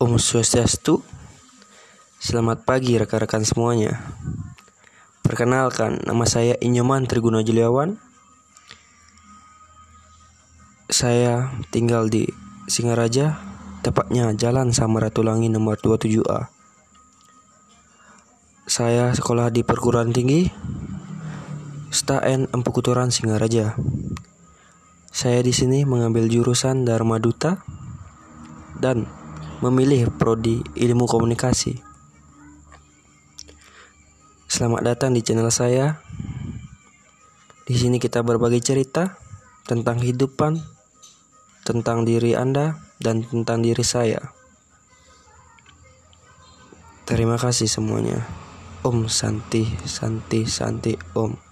Om Swastiastu. Selamat pagi rekan-rekan semuanya. Perkenalkan, nama saya Inyoman Triguna Juliawan. Saya tinggal di Singaraja Tepatnya Jalan Samaratulangi nomor 27A Saya sekolah di perguruan tinggi STAN Empu Kuturan Singaraja. Saya di sini mengambil jurusan Dharma Duta dan memilih prodi ilmu komunikasi. Selamat datang di channel saya. Di sini kita berbagi cerita tentang kehidupan, tentang diri Anda, dan tentang diri saya. Terima kasih semuanya. Om Santi, Santi, Santi, Om.